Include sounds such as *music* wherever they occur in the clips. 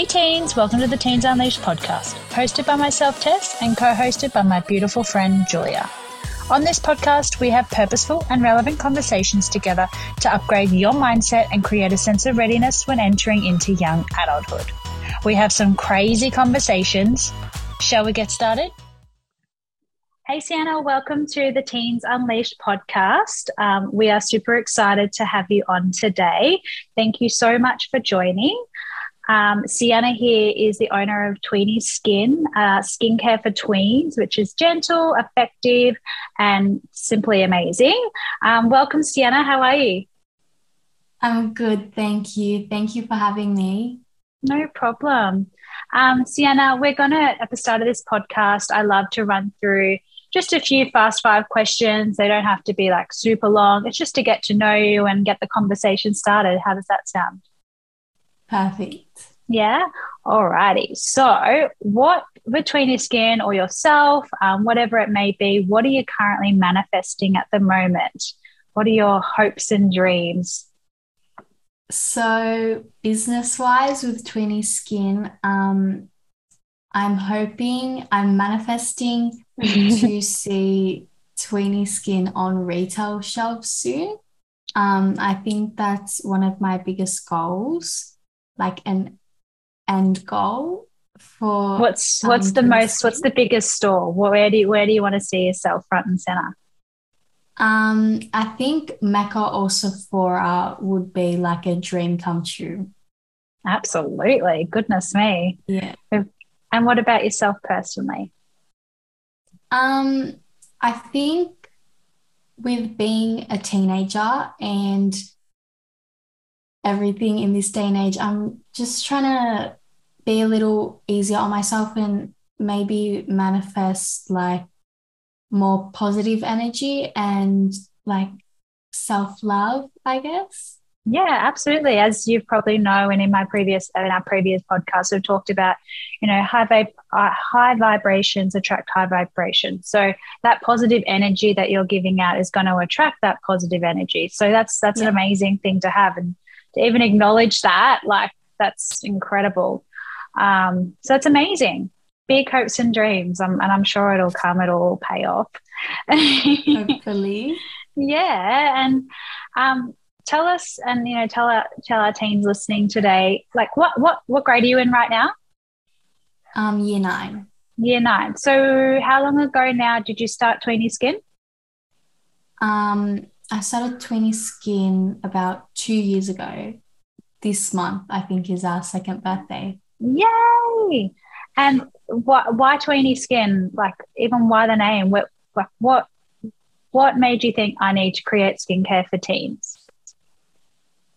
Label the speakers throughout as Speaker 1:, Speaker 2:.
Speaker 1: Hey teens, welcome to the Teens Unleashed podcast, hosted by myself, Tess, and co hosted by my beautiful friend, Julia. On this podcast, we have purposeful and relevant conversations together to upgrade your mindset and create a sense of readiness when entering into young adulthood. We have some crazy conversations. Shall we get started? Hey, Sienna, welcome to the Teens Unleashed podcast. Um, we are super excited to have you on today. Thank you so much for joining. Um, Sienna here is the owner of Tweeny Skin, uh, skincare for tweens, which is gentle, effective, and simply amazing. Um, welcome, Sienna. How are you?
Speaker 2: I'm good. Thank you. Thank you for having me.
Speaker 1: No problem. Um, Sienna, we're going to, at the start of this podcast, I love to run through just a few fast five questions. They don't have to be like super long. It's just to get to know you and get the conversation started. How does that sound?
Speaker 2: Perfect.
Speaker 1: Yeah. Alrighty. So, what between your skin or yourself, um, whatever it may be, what are you currently manifesting at the moment? What are your hopes and dreams?
Speaker 2: So, business wise, with Tweeny Skin, um, I'm hoping, I'm manifesting to *laughs* see Tweeny Skin on retail shelves soon. Um, I think that's one of my biggest goals like an end goal for
Speaker 1: what's what's the most what's the biggest store? Where do you, where do you want to see yourself front and center?
Speaker 2: Um i think mecca or sephora would be like a dream come true.
Speaker 1: Absolutely. Goodness
Speaker 2: me. Yeah.
Speaker 1: And what about yourself personally?
Speaker 2: Um i think with being a teenager and everything in this day and age. I'm just trying to be a little easier on myself and maybe manifest like more positive energy and like self love, I guess.
Speaker 1: Yeah, absolutely. As you probably know, and in my previous in our previous podcast, we've talked about, you know, high vib- uh, high vibrations attract high vibrations. So that positive energy that you're giving out is going to attract that positive energy. So that's that's yeah. an amazing thing to have, and to even acknowledge that, like that's incredible. Um, so it's amazing. Big hopes and dreams, um, and I'm sure it'll come. It'll all pay off.
Speaker 2: Hopefully. *laughs*
Speaker 1: yeah, and um, tell us, and you know, tell our tell our teens listening today, like what what what grade are you in right now?
Speaker 2: Um, year nine.
Speaker 1: Year nine. So how long ago now did you start Tweeny Skin?
Speaker 2: Um, I started Tweeny Skin about two years ago. This month, I think, is our second birthday.
Speaker 1: Yay! And what? Why Tweeny Skin? Like, even why the name? What? What? What made you think I need to create skincare for teens?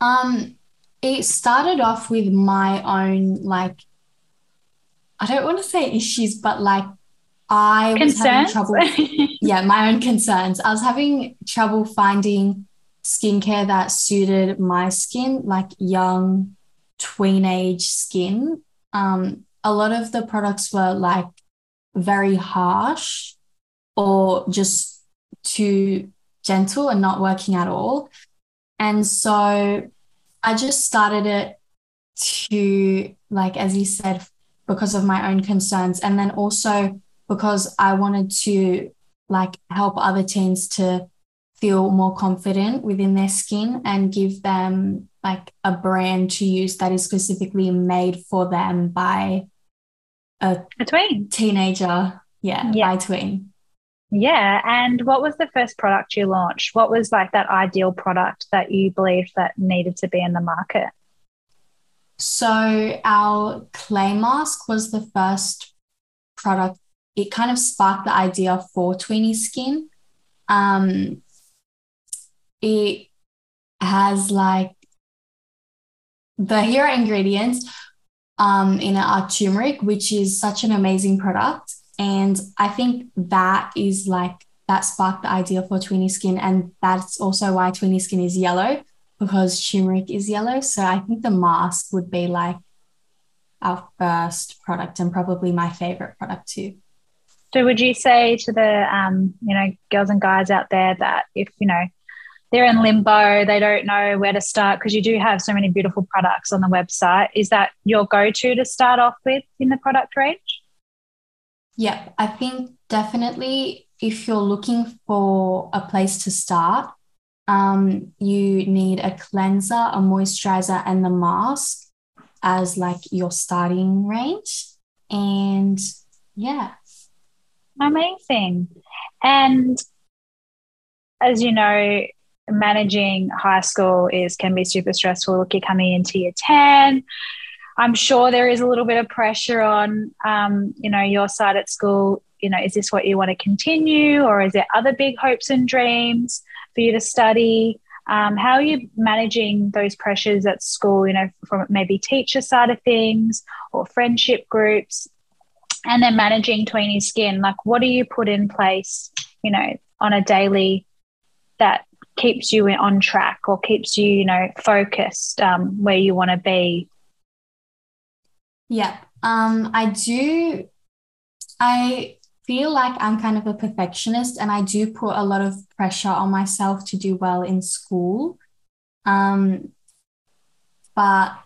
Speaker 2: Um, it started off with my own like I don't want to say issues, but like I
Speaker 1: concerns? was having
Speaker 2: trouble. yeah, my own concerns. I was having trouble finding skincare that suited my skin, like young tweenage skin. Um, a lot of the products were like very harsh or just too gentle and not working at all. And so I just started it to, like, as you said, because of my own concerns. And then also because I wanted to like help other teens to feel more confident within their skin and give them like a brand to use that is specifically made for them by a,
Speaker 1: a tween
Speaker 2: teenager. Yeah, yeah, by tween.
Speaker 1: Yeah. And what was the first product you launched? What was like that ideal product that you believed that needed to be in the market?
Speaker 2: So our clay mask was the first product it kind of sparked the idea for Tweeny Skin. Um, it has like the hero ingredients um, in it are turmeric, which is such an amazing product. And I think that is like that sparked the idea for Tweeny Skin. And that's also why Tweeny Skin is yellow because turmeric is yellow. So I think the mask would be like our first product and probably my favorite product too.
Speaker 1: So would you say to the um, you know girls and guys out there that if you know they're in limbo, they don't know where to start because you do have so many beautiful products on the website. Is that your go to to start off with in the product range?
Speaker 2: Yeah, I think definitely if you're looking for a place to start, um, you need a cleanser, a moisturizer, and the mask as like your starting range. And yeah.
Speaker 1: Amazing. And as you know, managing high school is can be super stressful. Look, you're coming into year 10. I'm sure there is a little bit of pressure on, um, you know, your side at school. You know, is this what you want to continue, or is there other big hopes and dreams for you to study? Um, how are you managing those pressures at school? You know, from maybe teacher side of things or friendship groups, and then managing tweeny skin. Like, what do you put in place? You know, on a daily that keeps you on track or keeps you, you know, focused um, where you want to be
Speaker 2: yeah. Um, I do, I feel like I'm kind of a perfectionist and I do put a lot of pressure on myself to do well in school. Um, but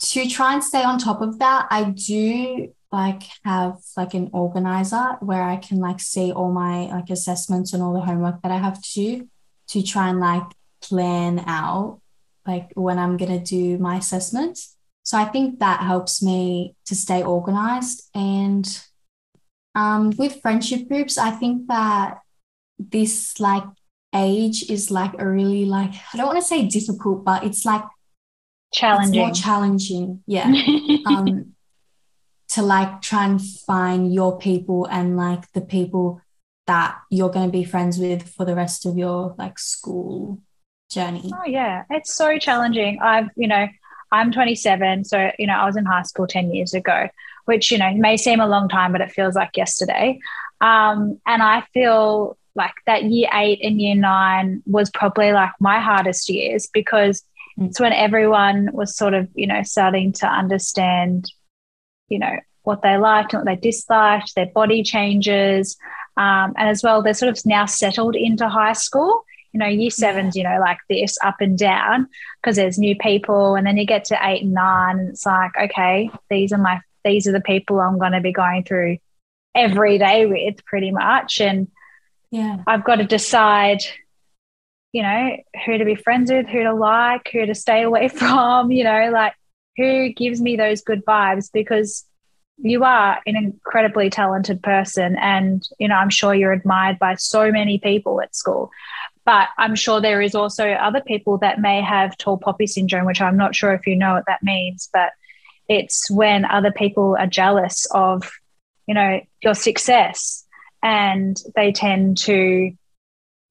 Speaker 2: to try and stay on top of that, I do like have like an organizer where I can like see all my like assessments and all the homework that I have to do to try and like plan out like when I'm gonna do my assessments. So I think that helps me to stay organized. And um, with friendship groups, I think that this like age is like a really like I don't want to say difficult, but it's like
Speaker 1: challenging.
Speaker 2: It's more challenging, yeah. *laughs* um, to like try and find your people and like the people that you're going to be friends with for the rest of your like school journey.
Speaker 1: Oh yeah, it's so challenging. I've you know I'm 27. So, you know, I was in high school 10 years ago, which, you know, may seem a long time, but it feels like yesterday. Um, and I feel like that year eight and year nine was probably like my hardest years because mm. it's when everyone was sort of, you know, starting to understand, you know, what they liked and what they disliked, their body changes. Um, and as well, they're sort of now settled into high school you know, year seven's, you know, like this up and down because there's new people. And then you get to eight and nine, and it's like, okay, these are my, these are the people I'm going to be going through every day with pretty much. And
Speaker 2: yeah,
Speaker 1: I've got to decide, you know, who to be friends with, who to like, who to stay away *laughs* from, you know, like who gives me those good vibes because you are an incredibly talented person and you know i'm sure you're admired by so many people at school but I'm sure there is also other people that may have tall poppy syndrome, which I'm not sure if you know what that means, but it's when other people are jealous of, you know, your success and they tend to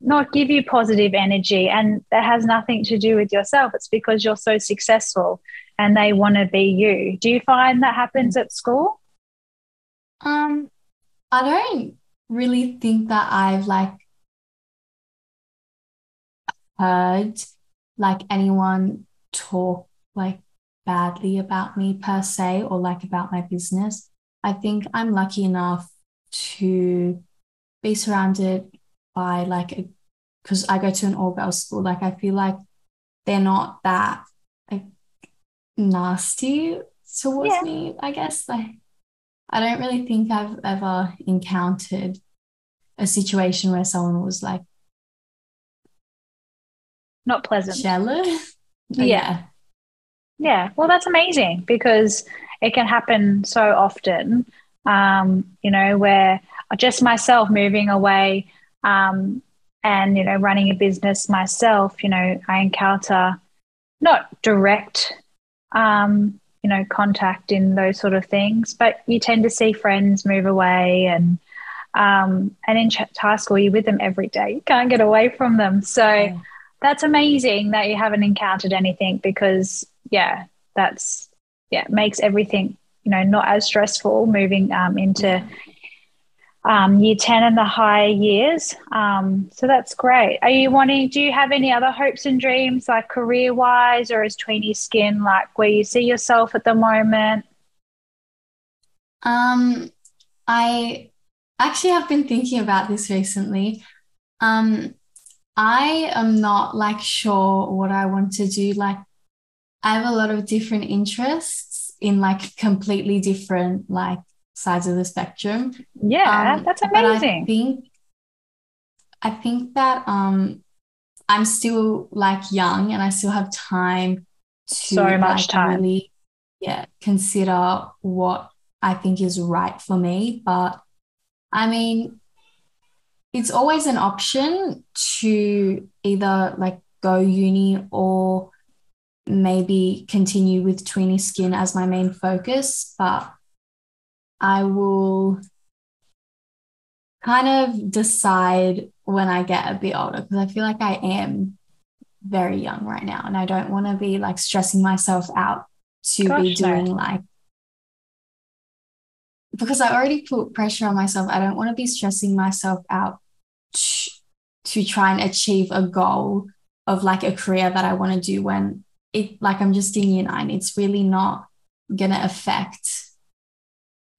Speaker 1: not give you positive energy. And that has nothing to do with yourself. It's because you're so successful and they want to be you. Do you find that happens at school?
Speaker 2: Um, I don't really think that I've like heard like anyone talk like badly about me per se or like about my business. I think I'm lucky enough to be surrounded by like a because I go to an all girls school. Like I feel like they're not that like nasty towards yeah. me, I guess. Like I don't really think I've ever encountered a situation where someone was like
Speaker 1: not pleasant.
Speaker 2: Jealous?
Speaker 1: yeah. Yeah. Well, that's amazing because it can happen so often, um, you know, where just myself moving away um, and, you know, running a business myself, you know, I encounter not direct, um, you know, contact in those sort of things, but you tend to see friends move away and, um, and in high school, you're with them every day. You can't get away from them. So, yeah that's amazing that you haven't encountered anything because yeah that's yeah makes everything you know not as stressful moving um, into um, year 10 and the higher years. Um, so that's great. Are you wanting do you have any other hopes and dreams like career wise or is tweeny skin like where you see yourself at the moment?
Speaker 2: Um i actually have been thinking about this recently. Um I am not like sure what I want to do. Like, I have a lot of different interests in like completely different like sides of the spectrum.
Speaker 1: Yeah, um, that's amazing.
Speaker 2: I think I think that um I'm still like young and I still have time to
Speaker 1: so much
Speaker 2: like,
Speaker 1: time. Really,
Speaker 2: yeah, consider what I think is right for me. But I mean, it's always an option to either like go uni or maybe continue with tweeny skin as my main focus. But I will kind of decide when I get a bit older because I feel like I am very young right now and I don't want to be like stressing myself out to Gosh, be doing no. like because I already put pressure on myself. I don't want to be stressing myself out to, to try and achieve a goal of like a career that I want to do when it like I'm just in year nine. It's really not gonna affect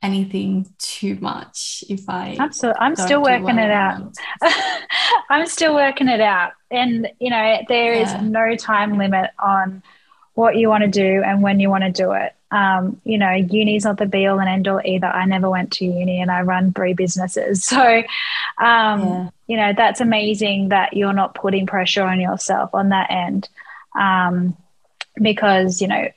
Speaker 2: anything too much if I
Speaker 1: absolutely I'm still working it out. *laughs* I'm still working it out. And you know, there yeah. is no time limit on what you want to do and when you want to do it. Um, you know, uni's not the be all and end all either. I never went to uni and I run three businesses. *laughs* So um, yeah. you know, that's amazing that you're not putting pressure on yourself on that end. Um, because, you know,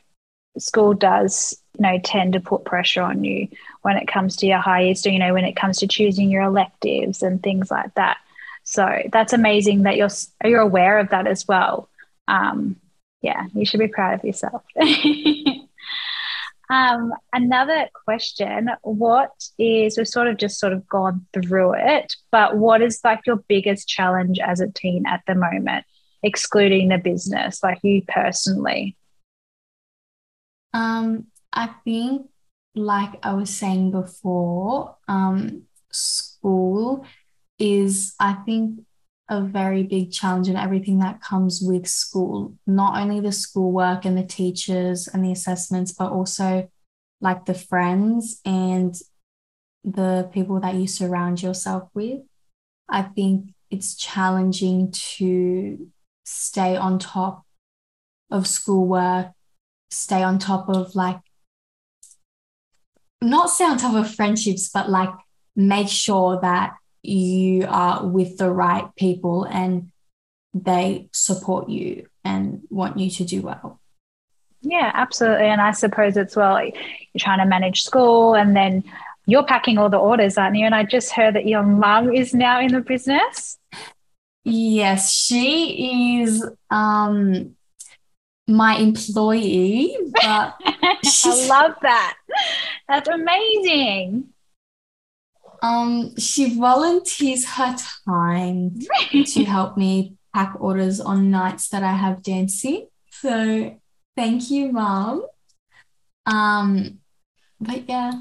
Speaker 1: school does you know tend to put pressure on you when it comes to your highest, so you know when it comes to choosing your electives and things like that. So that's amazing that you're you're aware of that as well. Um, yeah you should be proud of yourself. *laughs* Um, another question what is we've sort of just sort of gone through it but what is like your biggest challenge as a teen at the moment excluding the business like you personally?
Speaker 2: Um, I think, like I was saying before, um, school is, I think, a very big challenge and everything that comes with school. Not only the schoolwork and the teachers and the assessments, but also like the friends and the people that you surround yourself with. I think it's challenging to stay on top of schoolwork stay on top of like not stay on top of friendships, but like make sure that you are with the right people and they support you and want you to do well.
Speaker 1: Yeah, absolutely. And I suppose it's well, you're trying to manage school and then you're packing all the orders, aren't you? And I just heard that your mum is now in the business.
Speaker 2: Yes, she is um my employee, but *laughs*
Speaker 1: I love that. That's amazing.
Speaker 2: Um, she volunteers her time to help me pack orders on nights that I have dancing. So thank you, mom. Um, but yeah,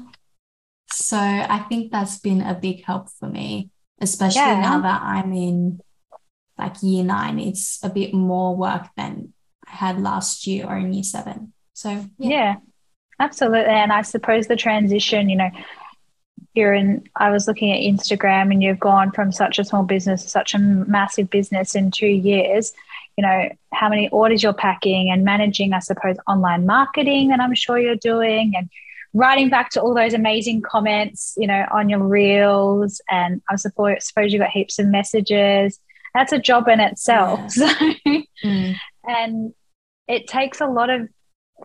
Speaker 2: so I think that's been a big help for me, especially yeah. now that I'm in like year nine. It's a bit more work than had last year or in year seven. So,
Speaker 1: yeah. yeah, absolutely. And I suppose the transition, you know, you're in, I was looking at Instagram and you've gone from such a small business to such a massive business in two years. You know, how many orders you're packing and managing, I suppose, online marketing that I'm sure you're doing and writing back to all those amazing comments, you know, on your reels. And I suppose, suppose you got heaps of messages. That's a job in itself. Yeah. So, *laughs* mm. And it takes a lot of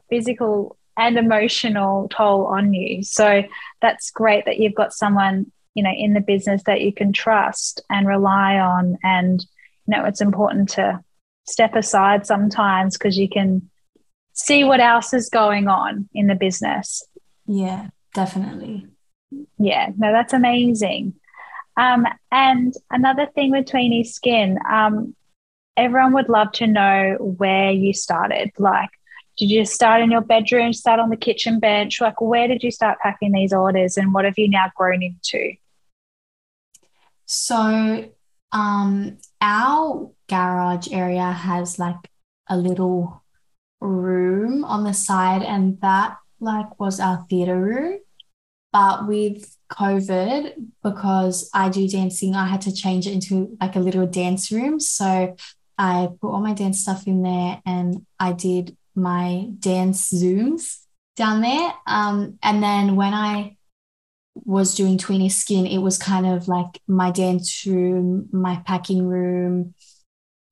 Speaker 1: physical and emotional toll on you. So that's great that you've got someone, you know, in the business that you can trust and rely on. And, you know, it's important to step aside sometimes because you can see what else is going on in the business.
Speaker 2: Yeah, definitely.
Speaker 1: Yeah, no, that's amazing. Um, and another thing with Tweeny Skin, um, everyone would love to know where you started. Like, did you start in your bedroom, start on the kitchen bench? Like, where did you start packing these orders and what have you now grown into?
Speaker 2: So, um, our garage area has like a little room on the side, and that like was our theater room. but with COVID, because I do dancing, I had to change it into like a little dance room. So I put all my dance stuff in there and I did my dance Zooms down there. Um, and then when I was doing Tweeny Skin, it was kind of like my dance room, my packing room.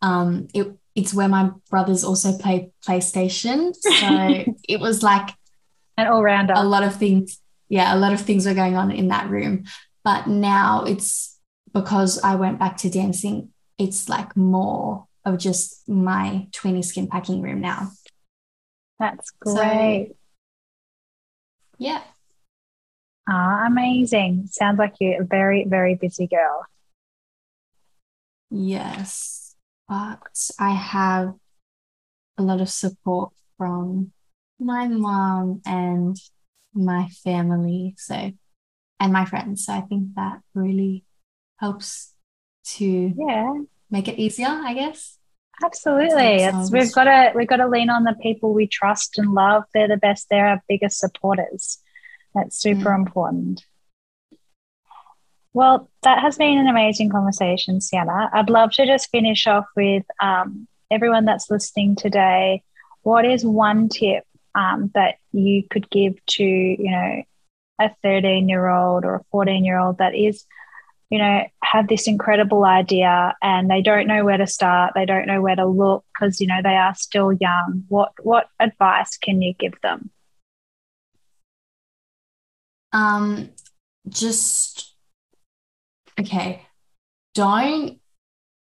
Speaker 2: Um, it, it's where my brothers also play PlayStation. So *laughs* it was like
Speaker 1: an all rounder.
Speaker 2: A lot of things. Yeah, a lot of things were going on in that room. But now it's because I went back to dancing, it's like more of just my Tweeny Skin packing room now.
Speaker 1: That's great. So,
Speaker 2: yeah.
Speaker 1: Ah, amazing. Sounds like you're a very, very busy girl.
Speaker 2: Yes, but I have a lot of support from my mom and my family. So, and my friends. So I think that really helps to
Speaker 1: yeah
Speaker 2: make it easier, I guess.
Speaker 1: Absolutely. It's, we've got to we've got to lean on the people we trust and love. They're the best. They're our biggest supporters. That's super mm. important. Well, that has been an amazing conversation, Sienna. I'd love to just finish off with um, everyone that's listening today. What is one tip um, that you could give to, you know, a 13 year old or a 14 year old that is, you know, have this incredible idea and they don't know where to start, they don't know where to look because, you know, they are still young. What what advice can you give them?
Speaker 2: Um, just okay. Don't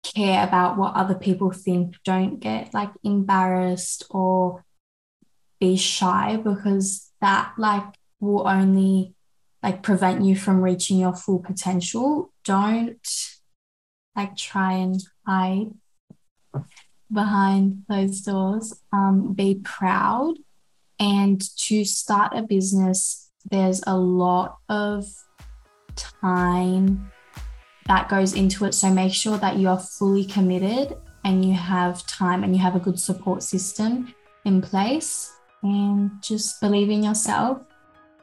Speaker 2: care about what other people think. Don't get like embarrassed or be shy because that like will only like prevent you from reaching your full potential. Don't like try and hide behind those doors. Um, be proud. And to start a business, there's a lot of time that goes into it. So make sure that you're fully committed and you have time and you have a good support system in place. And just believe in yourself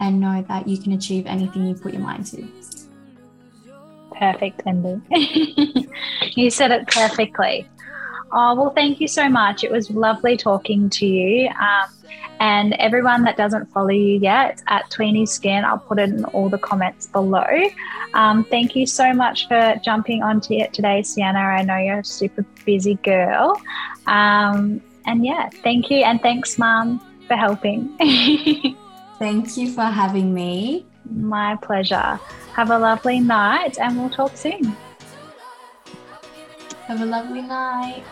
Speaker 2: and know that you can achieve anything you put your mind to.
Speaker 1: Perfect ending. *laughs* you said it perfectly. Oh, well, thank you so much. It was lovely talking to you. Um, and everyone that doesn't follow you yet at Tweeny Skin, I'll put it in all the comments below. Um, thank you so much for jumping onto it today, Sienna. I know you're a super busy girl. Um, and yeah, thank you. And thanks, Mum, for helping. *laughs*
Speaker 2: thank you for having me.
Speaker 1: My pleasure. Have a lovely night and we'll talk soon.
Speaker 2: Have a lovely night.